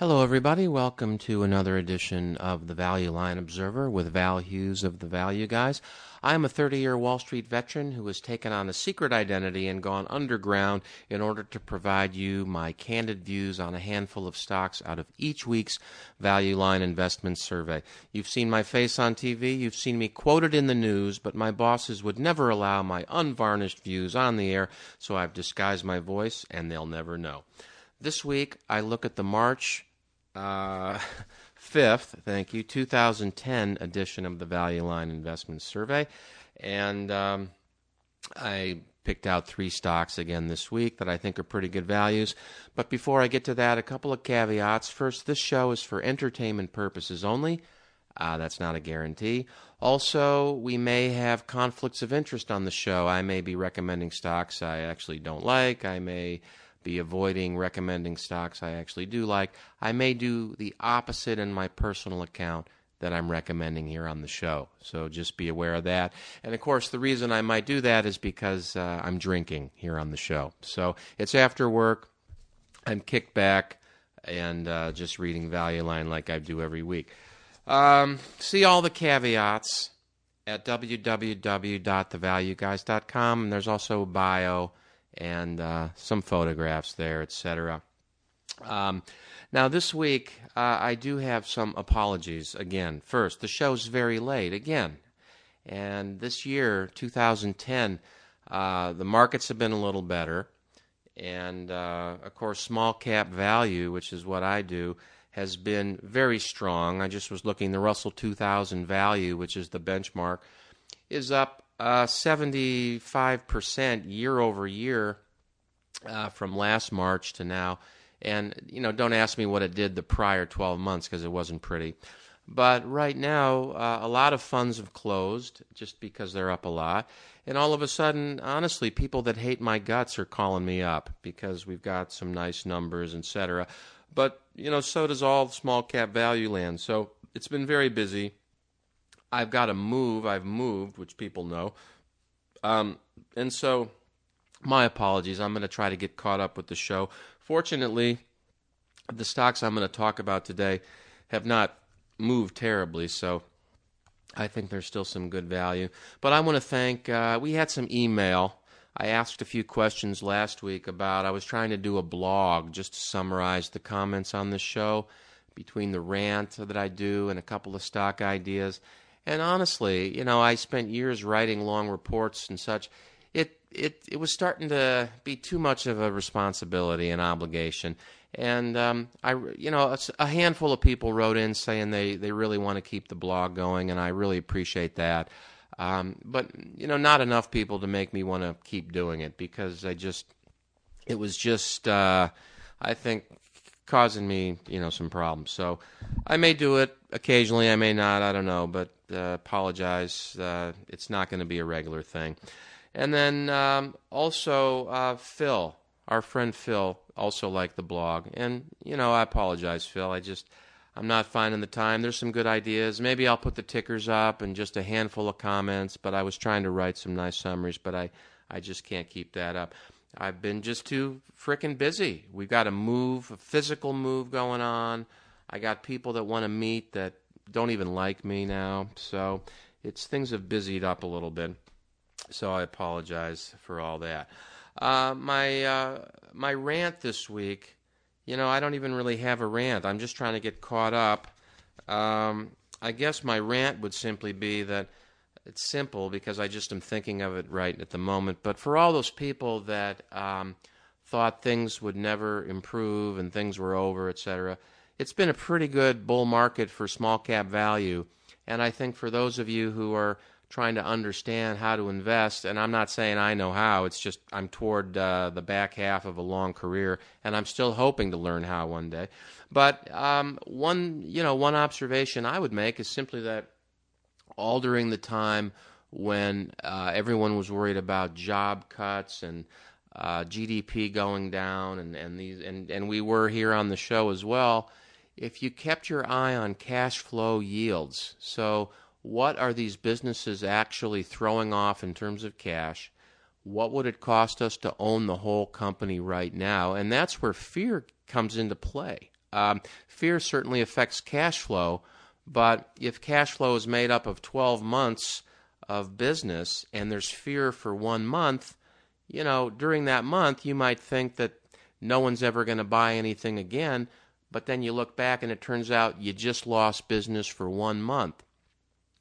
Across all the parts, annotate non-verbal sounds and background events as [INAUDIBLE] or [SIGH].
Hello, everybody. Welcome to another edition of the Value Line Observer with Val Hughes of the Value Guys. I am a 30 year Wall Street veteran who has taken on a secret identity and gone underground in order to provide you my candid views on a handful of stocks out of each week's Value Line Investment Survey. You've seen my face on TV, you've seen me quoted in the news, but my bosses would never allow my unvarnished views on the air, so I've disguised my voice and they'll never know. This week, I look at the March uh, [LAUGHS] 5th, thank you, 2010 edition of the Value Line Investment Survey. And um, I picked out three stocks again this week that I think are pretty good values. But before I get to that, a couple of caveats. First, this show is for entertainment purposes only. Uh, that's not a guarantee. Also, we may have conflicts of interest on the show. I may be recommending stocks I actually don't like. I may be avoiding recommending stocks I actually do like. I may do the opposite in my personal account that I'm recommending here on the show. So just be aware of that. And of course, the reason I might do that is because uh, I'm drinking here on the show. So it's after work. I'm kicked back and uh, just reading Value Line like I do every week. Um, see all the caveats at www.thevalueguys.com. And there's also a bio and uh, some photographs there, etc. Um, now, this week, uh, I do have some apologies again. First, the show's very late again. And this year, 2010, uh, the markets have been a little better. And uh, of course, small cap value, which is what I do, has been very strong. I just was looking, the Russell 2000 value, which is the benchmark, is up uh, 75% year over year uh, from last March to now. And, you know, don't ask me what it did the prior 12 months because it wasn't pretty. But right now, uh, a lot of funds have closed just because they're up a lot. And all of a sudden, honestly, people that hate my guts are calling me up because we've got some nice numbers, etc. But, you know, so does all small cap value land. So it's been very busy. I've got to move. I've moved, which people know. Um, and so, my apologies. I'm going to try to get caught up with the show. Fortunately, the stocks I'm going to talk about today have not moved terribly, so I think there's still some good value. But I want to thank, uh, we had some email. I asked a few questions last week about, I was trying to do a blog just to summarize the comments on the show between the rant that I do and a couple of stock ideas. And honestly, you know, I spent years writing long reports and such. It it it was starting to be too much of a responsibility and obligation. And um, I, you know, a handful of people wrote in saying they they really want to keep the blog going, and I really appreciate that. Um, but you know, not enough people to make me want to keep doing it because I just, it was just, uh, I think, causing me, you know, some problems. So I may do it occasionally, I may not, I don't know, but uh, apologize. Uh, it's not going to be a regular thing. And then um, also uh, Phil, our friend Phil, also liked the blog. And you know, I apologize, Phil. I just I'm not finding the time. There's some good ideas. Maybe I'll put the tickers up and just a handful of comments. But I was trying to write some nice summaries, but I I just can't keep that up. I've been just too freaking busy. We've got a move, a physical move going on. I got people that want to meet that don't even like me now. So it's things have busied up a little bit. So I apologize for all that. Uh, my uh, my rant this week, you know, I don't even really have a rant. I'm just trying to get caught up. Um, I guess my rant would simply be that it's simple because I just am thinking of it right at the moment. But for all those people that um, thought things would never improve and things were over, etc., it's been a pretty good bull market for small cap value. And I think for those of you who are trying to understand how to invest, and I'm not saying I know how, it's just I'm toward uh, the back half of a long career, and I'm still hoping to learn how one day. But um, one, you know, one observation I would make is simply that all during the time when uh, everyone was worried about job cuts and uh, GDP going down, and, and these, and, and we were here on the show as well if you kept your eye on cash flow yields, so what are these businesses actually throwing off in terms of cash? What would it cost us to own the whole company right now? And that's where fear comes into play. Um, fear certainly affects cash flow, but if cash flow is made up of 12 months of business and there's fear for one month, you know, during that month, you might think that no one's ever going to buy anything again, but then you look back and it turns out you just lost business for one month.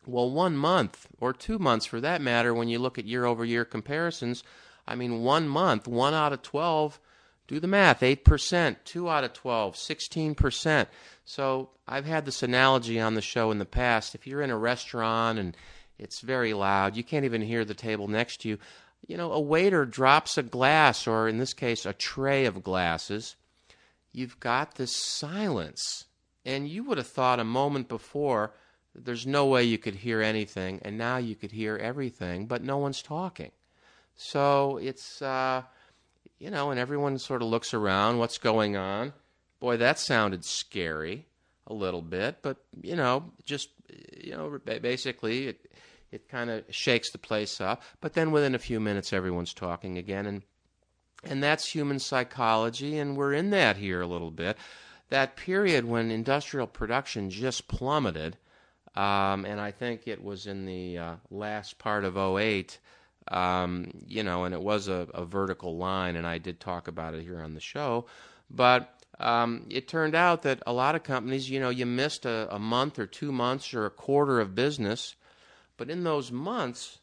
Well, one month, or two months for that matter, when you look at year over year comparisons, I mean, one month, one out of 12, do the math 8%, two out of 12, 16%. So I've had this analogy on the show in the past. If you're in a restaurant and it's very loud, you can't even hear the table next to you. You know, a waiter drops a glass, or in this case, a tray of glasses. You've got this silence. And you would have thought a moment before, that there's no way you could hear anything, and now you could hear everything, but no one's talking. So it's, uh, you know, and everyone sort of looks around, what's going on? Boy, that sounded scary a little bit, but, you know, just, you know, basically it, it kind of shakes the place up. But then within a few minutes, everyone's talking again, and and that's human psychology, and we're in that here a little bit. That period when industrial production just plummeted um, and I think it was in the uh, last part of 08, um, you know, and it was a, a, vertical line, and I did talk about it here on the show. But um, it turned out that a lot of companies, you know, you missed a, a month or two months or a quarter of business. But in those months,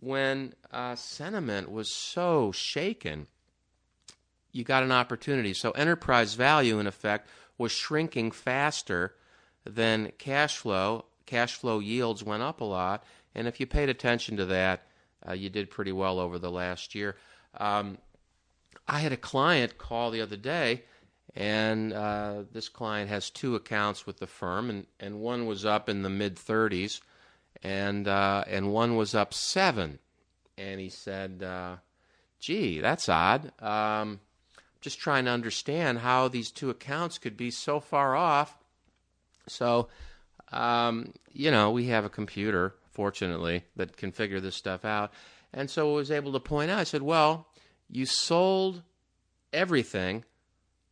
when uh, sentiment was so shaken, you got an opportunity. So enterprise value, in effect, was shrinking faster than cash flow cash flow yields went up a lot. And if you paid attention to that, uh, you did pretty well over the last year. Um, I had a client call the other day, and uh, this client has two accounts with the firm, and, and one was up in the mid 30s, and uh, and one was up seven. And he said, uh, "Gee, that's odd. Um, just trying to understand how these two accounts could be so far off." So um, you know, we have a computer, fortunately, that can figure this stuff out. And so I was able to point out, I said, well, you sold everything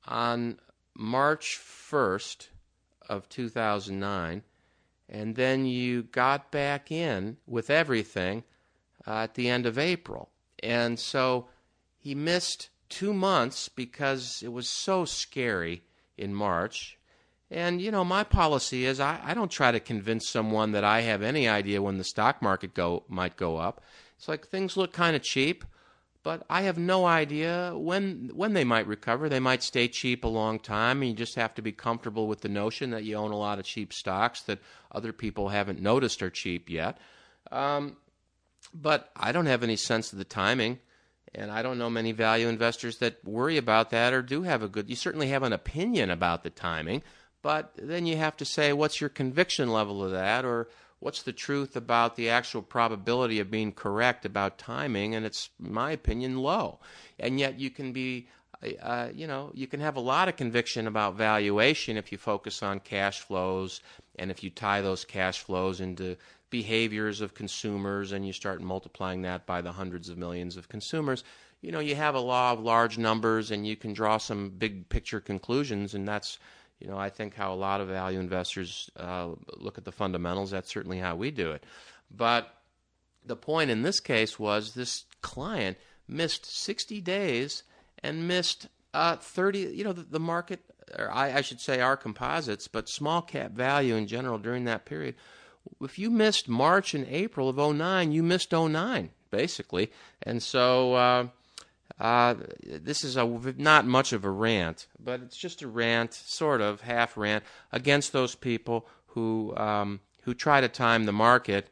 on March 1st of 2009, and then you got back in with everything uh, at the end of April. And so he missed two months because it was so scary in March and you know, my policy is I, I don't try to convince someone that I have any idea when the stock market go might go up. It's like things look kind of cheap, but I have no idea when when they might recover. They might stay cheap a long time, and you just have to be comfortable with the notion that you own a lot of cheap stocks that other people haven't noticed are cheap yet. Um, but I don't have any sense of the timing. And I don't know many value investors that worry about that or do have a good. You certainly have an opinion about the timing, but then you have to say, what's your conviction level of that, or what's the truth about the actual probability of being correct about timing? And it's, my opinion, low. And yet you can be, uh, you know, you can have a lot of conviction about valuation if you focus on cash flows and if you tie those cash flows into behaviors of consumers and you start multiplying that by the hundreds of millions of consumers you know you have a law of large numbers and you can draw some big picture conclusions and that's you know, I think how a lot of value investors uh, look at the fundamentals. That's certainly how we do it. But the point in this case was this client missed 60 days and missed uh, 30. You know, the, the market, or I, I should say our composites, but small cap value in general during that period. If you missed March and April of 09, you missed 09, basically. And so. Uh, uh, this is a not much of a rant, but it's just a rant, sort of half rant, against those people who um, who try to time the market.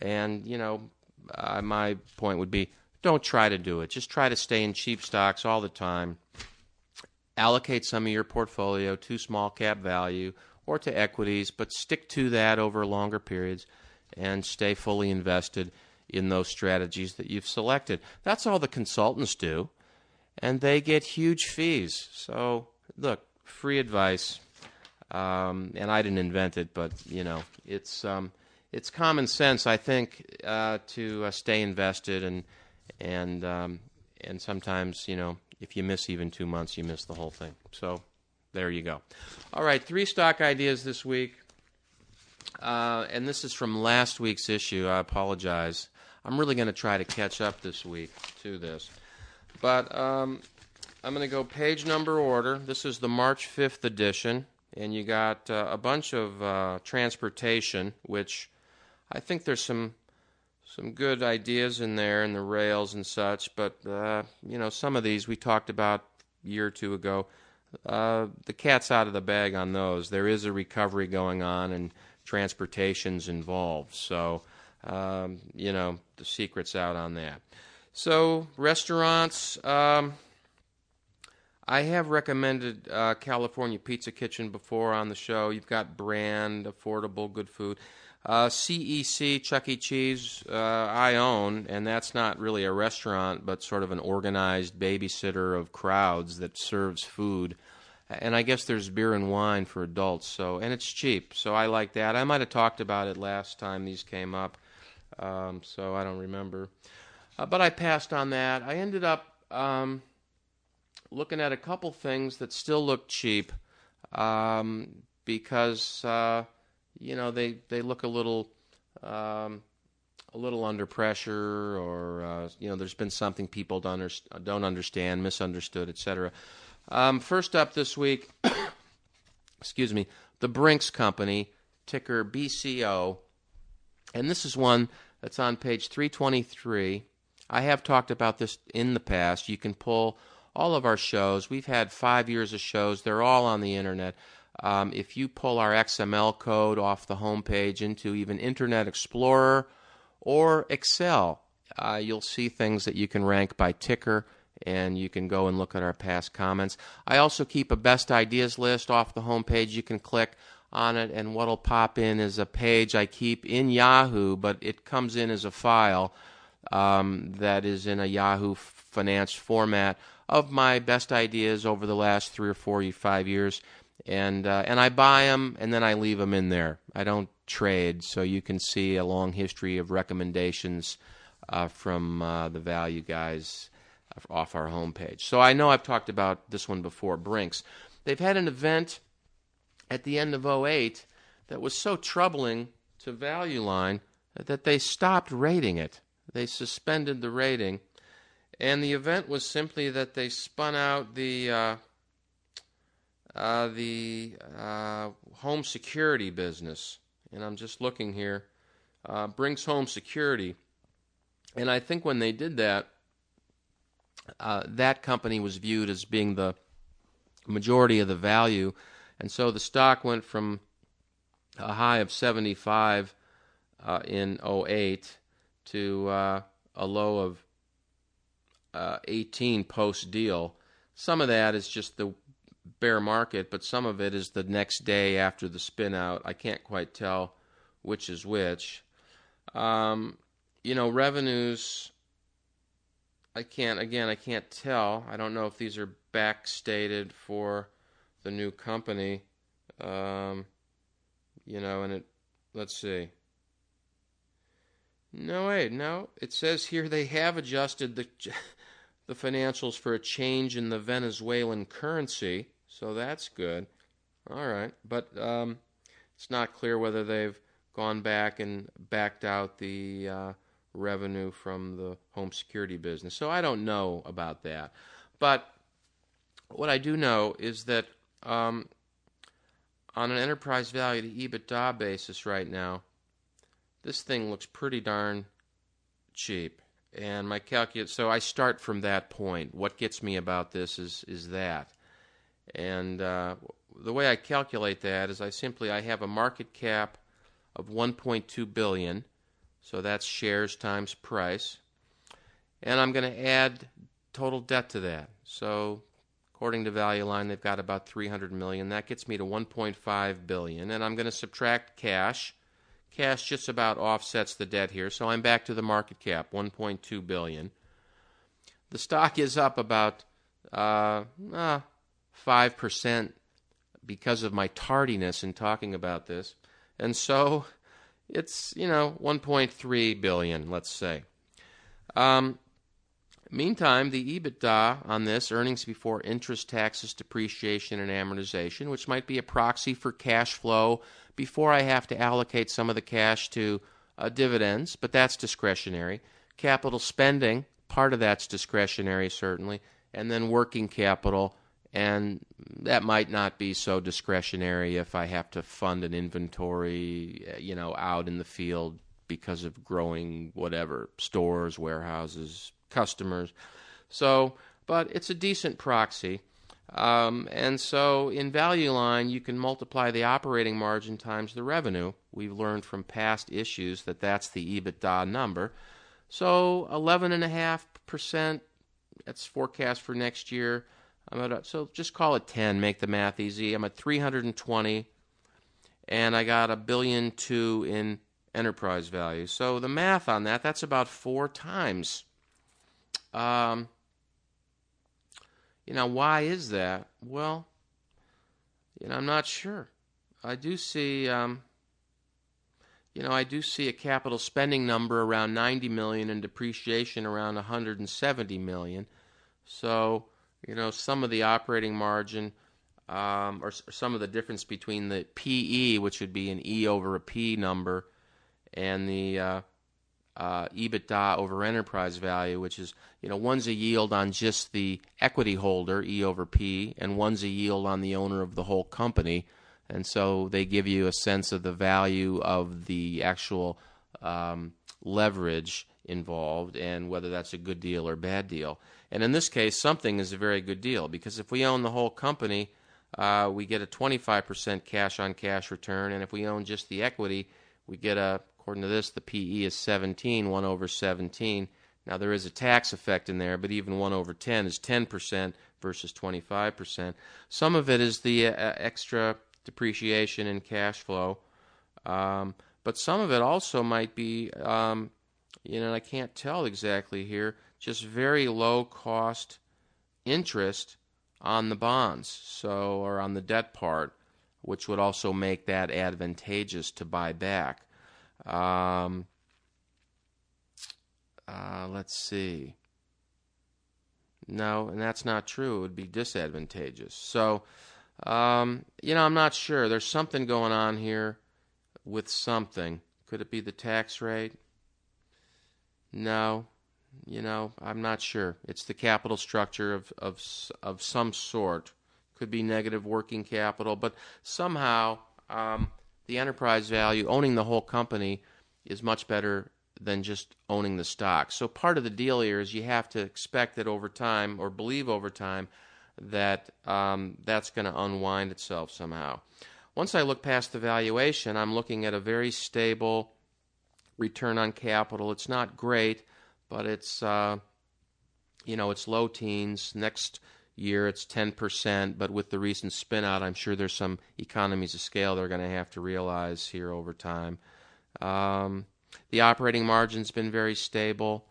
And you know, uh, my point would be, don't try to do it. Just try to stay in cheap stocks all the time. Allocate some of your portfolio to small cap value or to equities, but stick to that over longer periods and stay fully invested in those strategies that you've selected. That's all the consultants do, and they get huge fees. So, look, free advice. Um, and I didn't invent it, but you know, it's um, it's common sense, I think, uh, to uh, stay invested and and um, and sometimes, you know, if you miss even two months, you miss the whole thing. So there you go. All right, three stock ideas this week. Uh, and this is from last week's issue. I apologize. I'm really going to try to catch up this week to this. But um, I'm going to go page number order. This is the March 5th edition. And you got uh, a bunch of uh, transportation, which I think there's some some good ideas in there in the rails and such. But uh, you know, some of these we talked about a year or two ago. Uh, the cat's out of the bag on those. There is a recovery going on, and transportation's involved. So, um, you know, the secret's out on that. So, restaurants. Um, I have recommended uh, California Pizza Kitchen before on the show. You've got brand, affordable, good food. Uh, CEC, Chuck E. Cheese, uh, I own, and that's not really a restaurant, but sort of an organized babysitter of crowds that serves food. And I guess there's beer and wine for adults, so and it's cheap, so I like that. I might have talked about it last time these came up, um, so I don't remember. Uh, but I passed on that. I ended up um, looking at a couple things that still look cheap um, because uh, you know they they look a little um, a little under pressure, or uh, you know there's been something people don't under, don't understand, misunderstood, etc. Um, first up this week, [COUGHS] excuse me, the Brinks Company, ticker BCO, and this is one that's on page 323. I have talked about this in the past. You can pull all of our shows. We've had five years of shows. They're all on the internet. Um, if you pull our XML code off the homepage into even Internet Explorer or Excel, uh, you'll see things that you can rank by ticker and you can go and look at our past comments. I also keep a best ideas list off the homepage. You can click on it, and what'll pop in is a page I keep in Yahoo, but it comes in as a file um, that is in a Yahoo Finance format of my best ideas over the last three or four, five years and uh, and I buy them and then I leave them in there. I don't trade, so you can see a long history of recommendations uh, from uh, the value guys off our homepage. So I know I've talked about this one before. Brinks, they've had an event at the end of 08 that was so troubling to Value Line that they stopped rating it. They suspended the rating, and the event was simply that they spun out the uh, uh, the uh, home security business, and I'm just looking here, uh, Brinks home security. And I think when they did that, uh, that company was viewed as being the majority of the value. And so the stock went from a high of 75 uh, in 08 to uh, a low of 18 post deal. Some of that is just the bear market, but some of it is the next day after the spin out. I can't quite tell which is which. Um, you know, revenues, I can't, again, I can't tell. I don't know if these are backstated for the new company. Um, you know, and it, let's see. No, wait, no. It says here they have adjusted the [LAUGHS] the financials for a change in the Venezuelan currency. So that's good. All right. But um, it's not clear whether they've gone back and backed out the uh, revenue from the home security business. So I don't know about that. But what I do know is that um, on an enterprise value to EBITDA basis right now, this thing looks pretty darn cheap. And my calculate, so I start from that point. What gets me about this is is that. And uh, the way I calculate that is I simply I have a market cap of 1.2 billion, so that's shares times price, and I'm going to add total debt to that. So according to Value Line, they've got about 300 million. That gets me to 1.5 billion, and I'm going to subtract cash. Cash just about offsets the debt here, so I'm back to the market cap, 1.2 billion. The stock is up about uh, uh, 5% because of my tardiness in talking about this. And so it's, you know, 1.3 billion, let's say. Um, Meantime, the EBITDA on this, earnings before interest, taxes, depreciation, and amortization, which might be a proxy for cash flow before I have to allocate some of the cash to uh, dividends, but that's discretionary. Capital spending, part of that's discretionary, certainly, and then working capital, and that might not be so discretionary if I have to fund an inventory, uh, you know, out in the field because of growing whatever stores, warehouses, customers. So, but it's a decent proxy. Um, and so in value line, you can multiply the operating margin times the revenue. We've learned from past issues that that's the EBITDA number. So 11.5%, that's forecast for next year. I'm at a, so just call it 10, make the math easy. I'm at 320, and I got a billion two in enterprise value. So the math on that, that's about four times um, you know, why is that? Well, you know, I'm not sure. I do see, um, you know, I do see a capital spending number around 90 million and depreciation around 170 million. So, you know, some of the operating margin, um, or, or some of the difference between the PE, which would be an E over a P number, and the uh, uh, EBITDA over enterprise value, which is, you know, one's a yield on just the equity holder, E over P, and one's a yield on the owner of the whole company. And so they give you a sense of the value of the actual um, leverage involved and whether that's a good deal or bad deal. And in this case, something is a very good deal because if we own the whole company, uh, we get a 25% cash on cash return. And if we own just the equity, we get a According to this, the PE is 17, 1 over 17. Now, there is a tax effect in there, but even 1 over 10 is 10% versus 25%. Some of it is the uh, extra depreciation and cash flow, um, but some of it also might be, um, you know, I can't tell exactly here, just very low cost interest on the bonds, so or on the debt part, which would also make that advantageous to buy back. Um, uh, let's see. No, and that's not true. It would be disadvantageous. So, um, you know, I'm not sure. There's something going on here with something. Could it be the tax rate? No, you know, I'm not sure. It's the capital structure of of of some sort. Could be negative working capital, but somehow um, the enterprise value, owning the whole company, is much better than just owning the stock. So part of the deal here is you have to expect that over time, or believe over time, that um, that's going to unwind itself somehow. Once I look past the valuation, I'm looking at a very stable return on capital. It's not great, but it's uh, you know it's low teens. Next year it's 10%, but with the recent spin out, I'm sure there's some economies of scale they're going to have to realize here over time. Um, the operating margin's been very stable,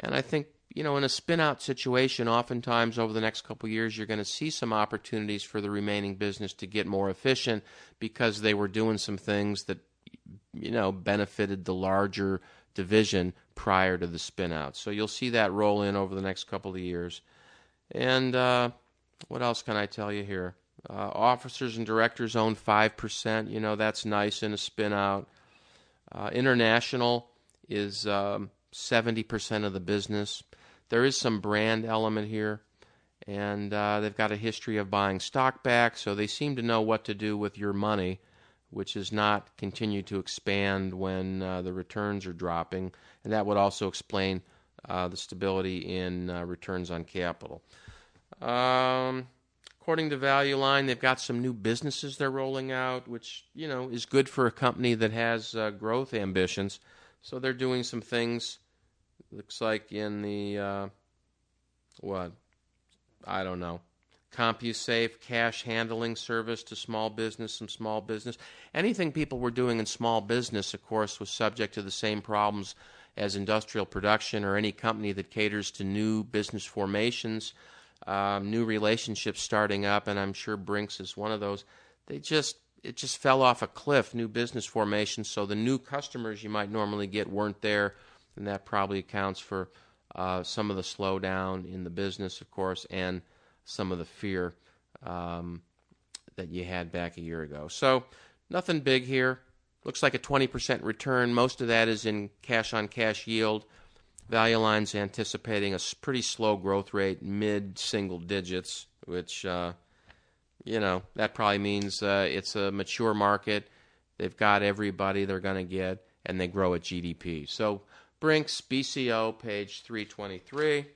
and I think you know in a spin out situation, oftentimes over the next couple years, you're going to see some opportunities for the remaining business to get more efficient because they were doing some things that you know benefited the larger division prior to the spin out. So you'll see that roll in over the next couple of years. And uh, what else can I tell you here? Uh, officers and directors own 5%. You know, that's nice in a spin out. Uh, international is um, 70% of the business. There is some brand element here, and uh, they've got a history of buying stock back, so they seem to know what to do with your money, which is not continue to expand when uh, the returns are dropping. And that would also explain uh, the stability in uh, returns on capital. Um, according to Value Line, they've got some new businesses they're rolling out, which you know is good for a company that has uh, growth ambitions. So they're doing some things. Looks like in the uh, what? I don't know. CompuSafe cash handling service to small business, some small business. Anything people were doing in small business, of course, was subject to the same problems as industrial production or any company that caters to new business formations, um, new relationships starting up, and I'm sure Brinks is one of those. They just it just fell off a cliff, new business formations. So the new customers you might normally get weren't there, and that probably accounts for uh, some of the slowdown in the business, of course, and some of the fear um, that you had back a year ago. So nothing big here. Looks like a 20% return. Most of that is in cash on cash yield. Value Line's anticipating a pretty slow growth rate, mid single digits, which, uh, you know, that probably means uh, it's a mature market. They've got everybody they're going to get, and they grow at GDP. So, Brink's BCO, page 323.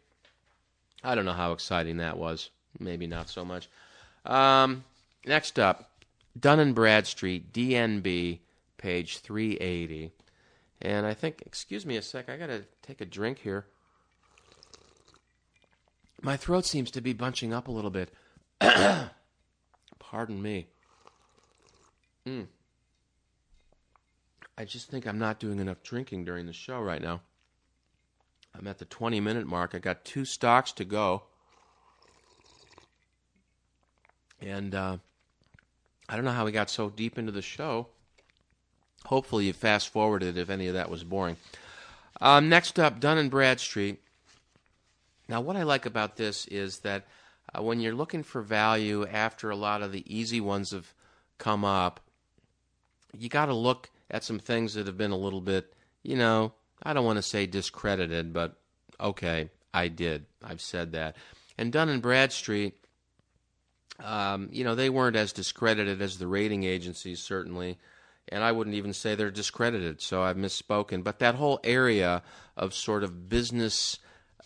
I don't know how exciting that was. Maybe not so much. Um, next up, Dun and Bradstreet, DNB, page 380. And I think, excuse me a sec, I got to take a drink here. My throat seems to be bunching up a little bit. [COUGHS] Pardon me. Mm. I just think I'm not doing enough drinking during the show right now. I'm at the 20 minute mark. I got two stocks to go. And uh, I don't know how we got so deep into the show. Hopefully, you fast forwarded if any of that was boring. Um, next up, Dun and Bradstreet. Now, what I like about this is that uh, when you're looking for value after a lot of the easy ones have come up, you got to look at some things that have been a little bit, you know, I don't want to say discredited, but okay, I did. I've said that. And Dun and Bradstreet, um, you know, they weren't as discredited as the rating agencies, certainly and I wouldn't even say they're discredited, so I've misspoken. But that whole area of sort of business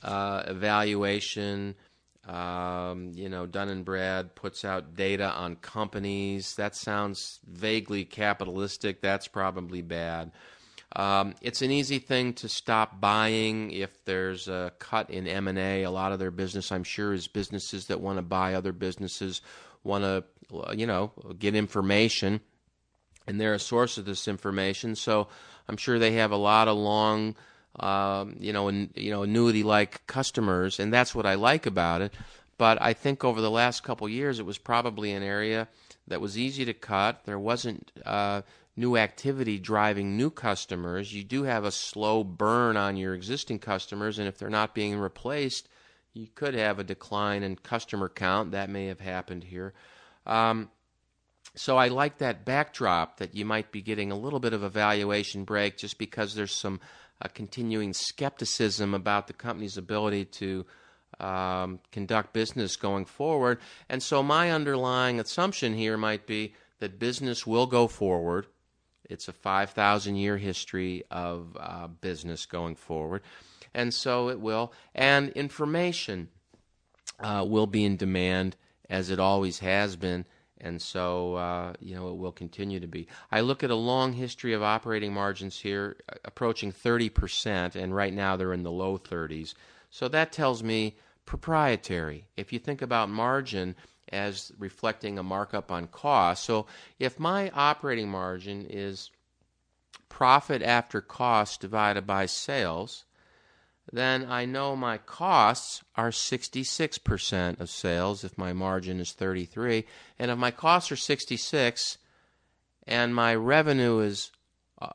uh, evaluation, um, you know, Dun and Brad puts out data on companies. That sounds vaguely capitalistic. That's probably bad. Um, it's an easy thing to stop buying if there's a cut in M and A. A lot of their business, I'm sure, is businesses that want to buy other businesses, want to, you know, get information and they're a source of this information. So I'm sure they have a lot of long, um, you know, an, you know, annuity-like customers, and that's what I like about it. But I think over the last couple years, it was probably an area that was easy to cut. There wasn't uh, new activity driving new customers. You do have a slow burn on your existing customers, and if they're not being replaced, you could have a decline in customer count. That may have happened here. Um, so I like that backdrop that you might be getting a little bit of a valuation break just because there's some uh, continuing skepticism about the company's ability to um, conduct business going forward. And so my underlying assumption here might be that business will go forward. It's a 5,000 year history of uh, business going forward. And so it will. And information uh, will be in demand as it always has been and so uh, you know it will continue to be. I look at a long history of operating margins here, approaching 30%, and right now they're in the low 30s. So that tells me proprietary. If you think about margin as reflecting a markup on cost, so if my operating margin is profit after cost divided by sales, then I know my costs are 66% of sales if my margin is 33 and if my costs are 66 and my revenue is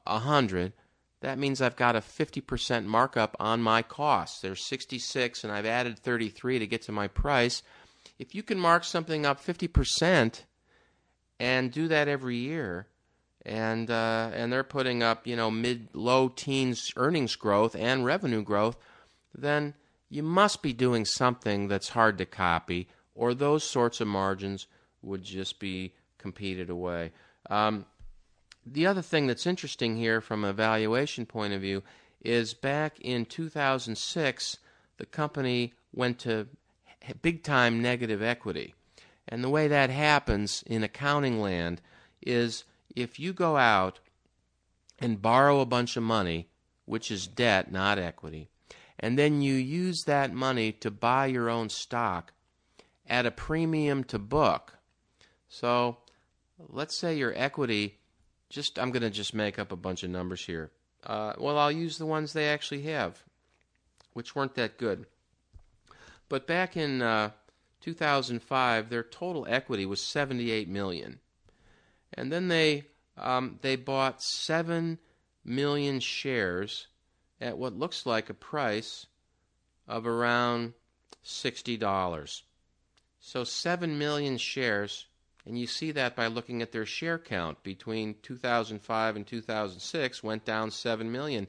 100 that means I've got a 50% markup on my costs. There's 66 and I've added 33 to get to my price if you can mark something up 50% and do that every year and uh, and they're putting up you know mid low teens earnings growth and revenue growth, then you must be doing something that's hard to copy, or those sorts of margins would just be competed away. Um, the other thing that's interesting here from a valuation point of view is back in 2006, the company went to big time negative equity. And the way that happens in accounting land is if you go out and borrow a bunch of money, which is debt, not equity, and then you use that money to buy your own stock at a premium to book. So let's say your equity, just I'm going to just make up a bunch of numbers here. Uh, well, I'll use the ones they actually have, which weren't that good. But back in uh, 2005, their total equity was 78 million and then they um, they bought seven million shares at what looks like a price of around $60. So 7 million shares, and you see that by looking at their share count between 2005 and 2006 went down 7 million.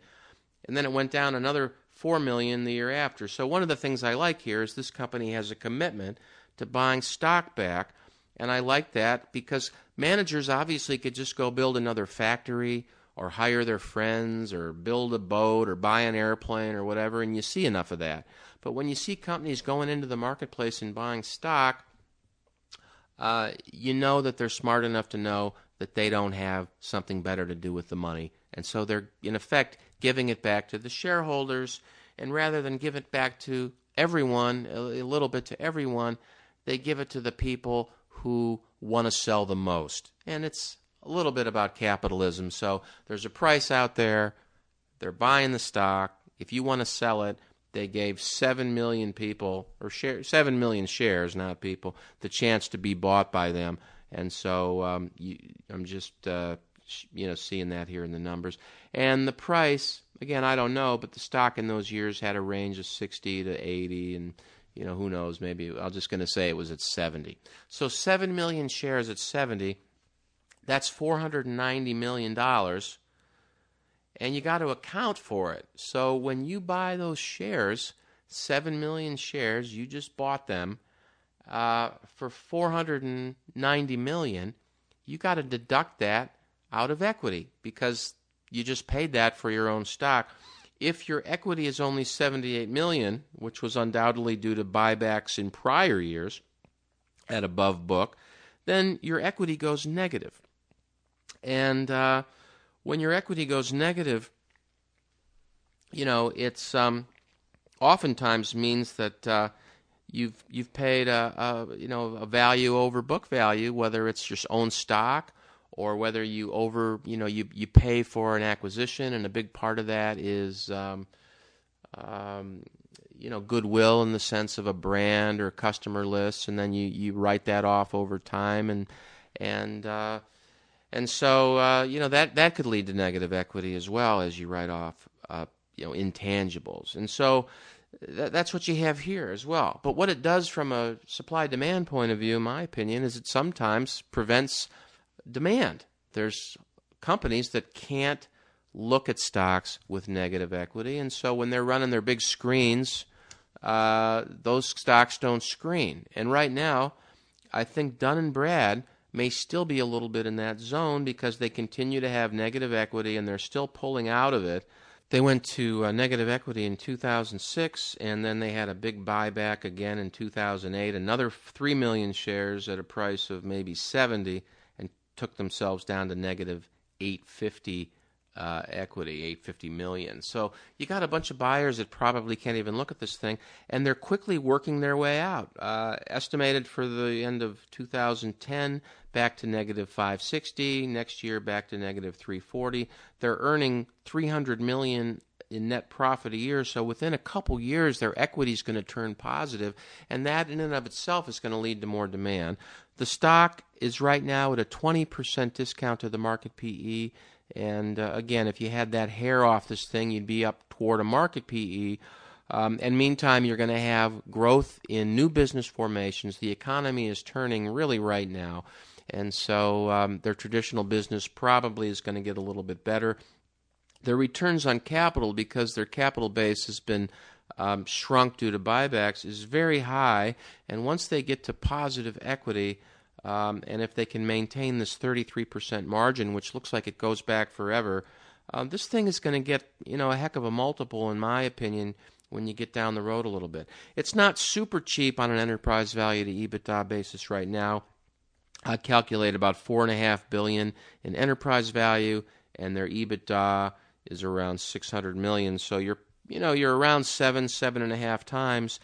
And then it went down another 4 million the year after. So one of the things I like here is this company has a commitment to buying stock back, and I like that because managers obviously could just go build another factory or hire their friends or build a boat or buy an airplane or whatever, and you see enough of that. But when you see companies going into the marketplace and buying stock, uh, you know that they're smart enough to know that they don't have something better to do with the money. And so they're, in effect, giving it back to the shareholders. And rather than give it back to everyone, a little bit to everyone, they give it to the people who want to sell the most. And it's a little bit about capitalism. So there's a price out there, they're buying the stock. If you want to sell it, they gave 7 million people, or share, 7 million shares, not people, the chance to be bought by them. And so um, you, I'm just, uh, you know, seeing that here in the numbers. And the price, again, I don't know, but the stock in those years had a range of 60 to 80, and you know, who knows? Maybe I'm just going to say it was at 70. So 7 million shares at 70, that's 490 million dollars and you got to account for it. So when you buy those shares, 7 million shares, you just bought them uh, for 490 million, you got to deduct that out of equity because you just paid that for your own stock. If your equity is only 78 million, which was undoubtedly due to buybacks in prior years at above book, then your equity goes negative. And uh, when your equity goes negative, you know, it's um, oftentimes means that uh, you've you've paid a, a, you know a value over book value, whether it's your own stock or whether you over you know you you pay for an acquisition, and a big part of that is um, um, you know goodwill in the sense of a brand or customer list, and then you you write that off over time, and and uh, and so, uh, you know, that, that could lead to negative equity as well as you write off, uh, you know, intangibles. And so th- that's what you have here as well. But what it does from a supply demand point of view, in my opinion, is it sometimes prevents demand. There's companies that can't look at stocks with negative equity. And so when they're running their big screens, uh, those stocks don't screen. And right now, I think Dun and Brad – may still be a little bit in that zone because they continue to have negative equity and they're still pulling out of it. They went to uh, negative equity in 2006 and then they had a big buyback again in 2008, another 3 million shares at a price of maybe 70 and took themselves down to negative 850 uh, equity, 850 million. So you got a bunch of buyers that probably can't even look at this thing, and they're quickly working their way out. Uh, estimated for the end of 2010, back to negative 560. Next year, back to negative 340. They're earning 300 million in net profit a year. So within a couple years, their equity is going to turn positive, and that in and of itself is going to lead to more demand. The stock is right now at a 20% discount to the market PE. And uh, again, if you had that hair off this thing, you'd be up toward a market PE. Um, and meantime, you're going to have growth in new business formations. The economy is turning really right now. And so um, their traditional business probably is going to get a little bit better. Their returns on capital, because their capital base has been um, shrunk due to buybacks, is very high. And once they get to positive equity, um, and if they can maintain this 33% margin, which looks like it goes back forever, um, this thing is going to get you know a heck of a multiple, in my opinion, when you get down the road a little bit. It's not super cheap on an enterprise value to EBITDA basis right now. I calculate about four and a half billion in enterprise value, and their EBITDA is around 600 million. So you're you know you're around seven seven and a half times.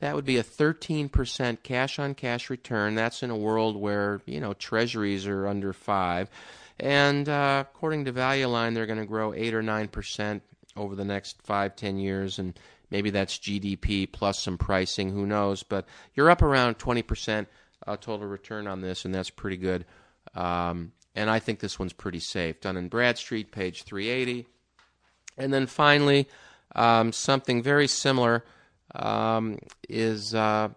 That would be a 13% cash on cash return. That's in a world where you know treasuries are under five. And uh, according to value line they're going to grow 8 or 9% over the next five ten years. And maybe that's gdp plus some pricing. Who knows? But you're up around 20% uh, total return on this and that's pretty good. Um, and i think this one's pretty safe. Dun and bradstreet page 380 and then finally um, something very similar um, is uh,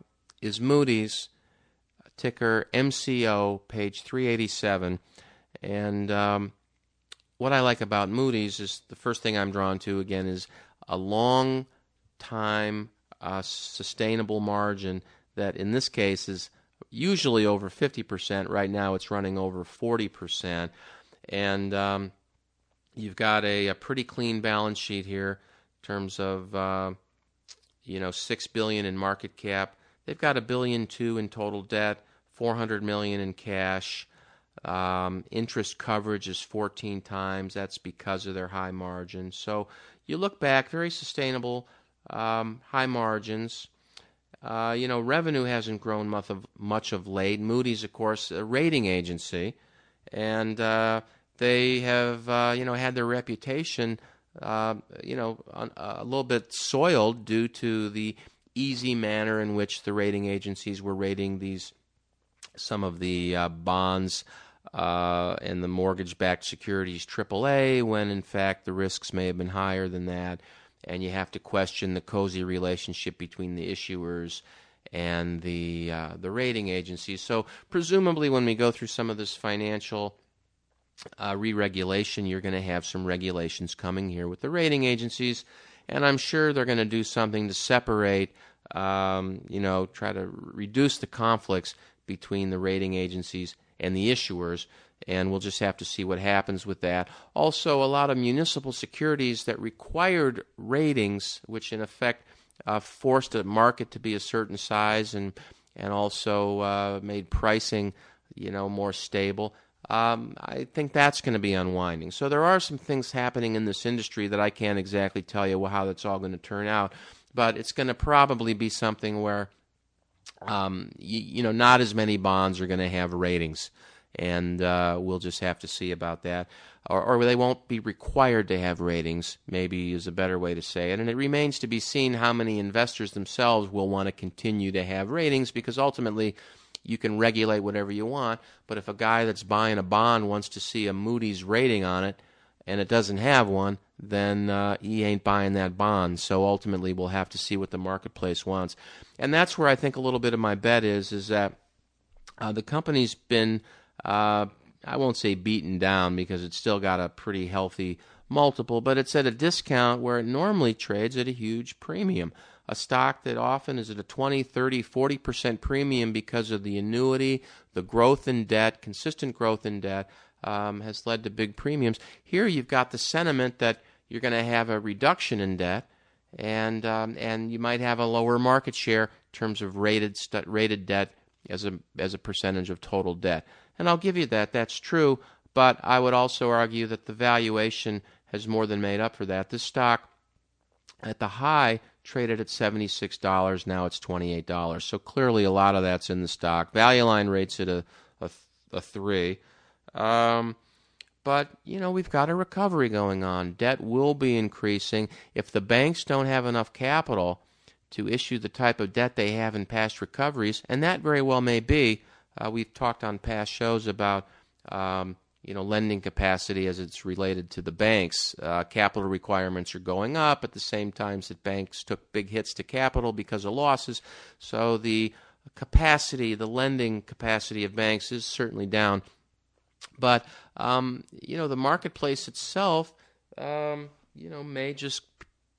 is Moody's ticker MCO, page 387, and um, what I like about Moody's is the first thing I'm drawn to again is a long time uh, sustainable margin that in this case is usually over 50%. Right now it's running over 40%. And um, you've got a, a, pretty clean balance sheet here in terms of, uh, you know, 6 billion in market cap. They've got a billion two in total debt, 400 million in cash. Um, interest coverage is 14 times. That's because of their high margins. So you look back, very sustainable, um, high margins. Uh, you know, revenue hasn't grown much of, much of late. Moody's, of course, a rating agency, and uh, they have, uh, you know, had their reputation, uh, you know, a little bit soiled due to the easy manner in which the rating agencies were rating these some of the uh, bonds uh, and the mortgage-backed securities AAA, when in fact the risks may have been higher than that and you have to question the cozy relationship between the issuers and the uh, the rating agencies. So presumably, when we go through some of this financial uh, re-regulation, you're going to have some regulations coming here with the rating agencies, and I'm sure they're going to do something to separate, um, you know, try to reduce the conflicts between the rating agencies and the issuers and we'll just have to see what happens with that. Also, a lot of municipal securities that required ratings, which in effect uh, forced a market to be a certain size and and also uh, made pricing, you know, more stable. Um, I think that's going to be unwinding. So there are some things happening in this industry that I can't exactly tell you how that's all going to turn out, but it's going to probably be something where, um, you, you know, not as many bonds are going to have ratings and uh, we'll just have to see about that. Or, or, they won't be required to have ratings, maybe is a better way to say it. And it remains to be seen how many investors themselves will want to continue to have ratings because ultimately you can regulate whatever you want. But if a guy that's buying a bond wants to see a Moody's rating on it and it doesn't have one, then uh, he ain't buying that bond. So ultimately we'll have to see what the marketplace wants. And that's where I think a little bit of my bet is, is that uh, the company's been uh, I won't say beaten down because it's still got a pretty healthy multiple, but it's at a discount where it normally trades at a huge premium. A stock that often is at a 20, 30, 40% premium because of the annuity, the growth in debt, consistent growth in debt, um, has led to big premiums. Here you've got the sentiment that you're going to have a reduction in debt, and um, and you might have a lower market share in terms of rated rated debt as a as a percentage of total debt. And I'll give you that, that's true, but I would also argue that the valuation has more than made up for that. This stock at the high traded at $76, now it's $28. So clearly a lot of that's in the stock. Value line rates at a, a, a 3. Um, but, you know, we've got a recovery going on. Debt will be increasing. If the banks don't have enough capital to issue the type of debt they have in past recoveries, and that very well may be, uh, we've talked on past shows about um, you know lending capacity as it's related to the banks. Uh, capital requirements are going up at the same time that banks took big hits to capital because of losses. So the capacity, the lending capacity of banks is certainly down. But um, you know the marketplace itself, um, you know, may just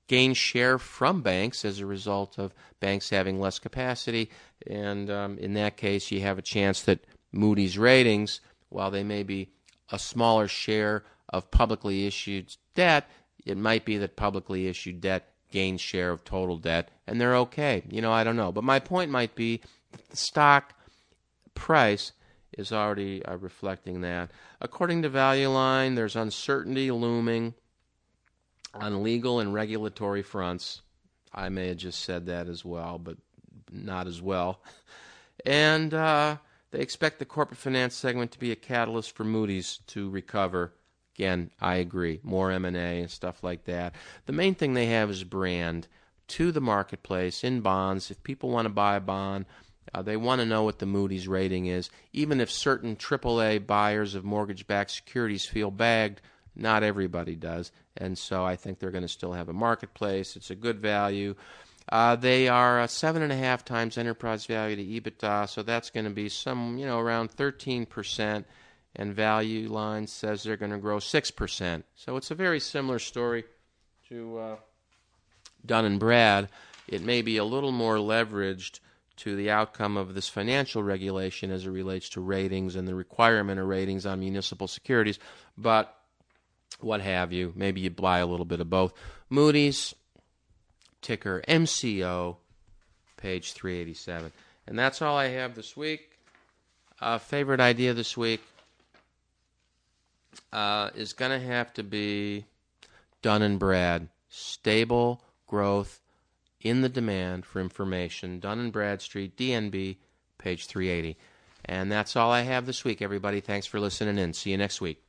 gain share from banks as a result of banks having less capacity. And um, in that case, you have a chance that Moody's ratings, while they may be a smaller share of publicly issued debt, it might be that publicly issued debt gains share of total debt, and they're okay. You know, I don't know. But my point might be that the stock price is already uh, reflecting that. According to Value Line, there's uncertainty looming on legal and regulatory fronts. I may have just said that as well, but not as well. And uh, they expect the corporate finance segment to be a catalyst for Moody's to recover. Again, I agree. More M&A and stuff like that. The main thing they have is brand to the marketplace in bonds. If people want to buy a bond, uh, they want to know what the Moody's rating is. Even if certain AAA buyers of mortgage-backed securities feel bagged, not everybody does. And so I think they're going to still have a marketplace. It's a good value. Uh, they are uh, seven and a half times enterprise value to EBITDA, so that's going to be some, you know, around 13 percent. And Value Line says they're going to grow six percent. So it's a very similar story to uh, Dun and Brad. It may be a little more leveraged to the outcome of this financial regulation as it relates to ratings and the requirement of ratings on municipal securities, but what have you. Maybe you buy a little bit of both. Moody's, ticker MCO, page 387. And that's all I have this week. Uh, favorite idea this week uh, is going to have to be Dun and Brad. Stable growth in the demand for information. Dun and Bradstreet, DNB, page 380. And that's all I have this week, everybody. Thanks for listening in. See you next week.